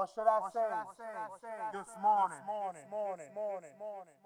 What should I say? This morning. Morning. Morning. Morning. Morning.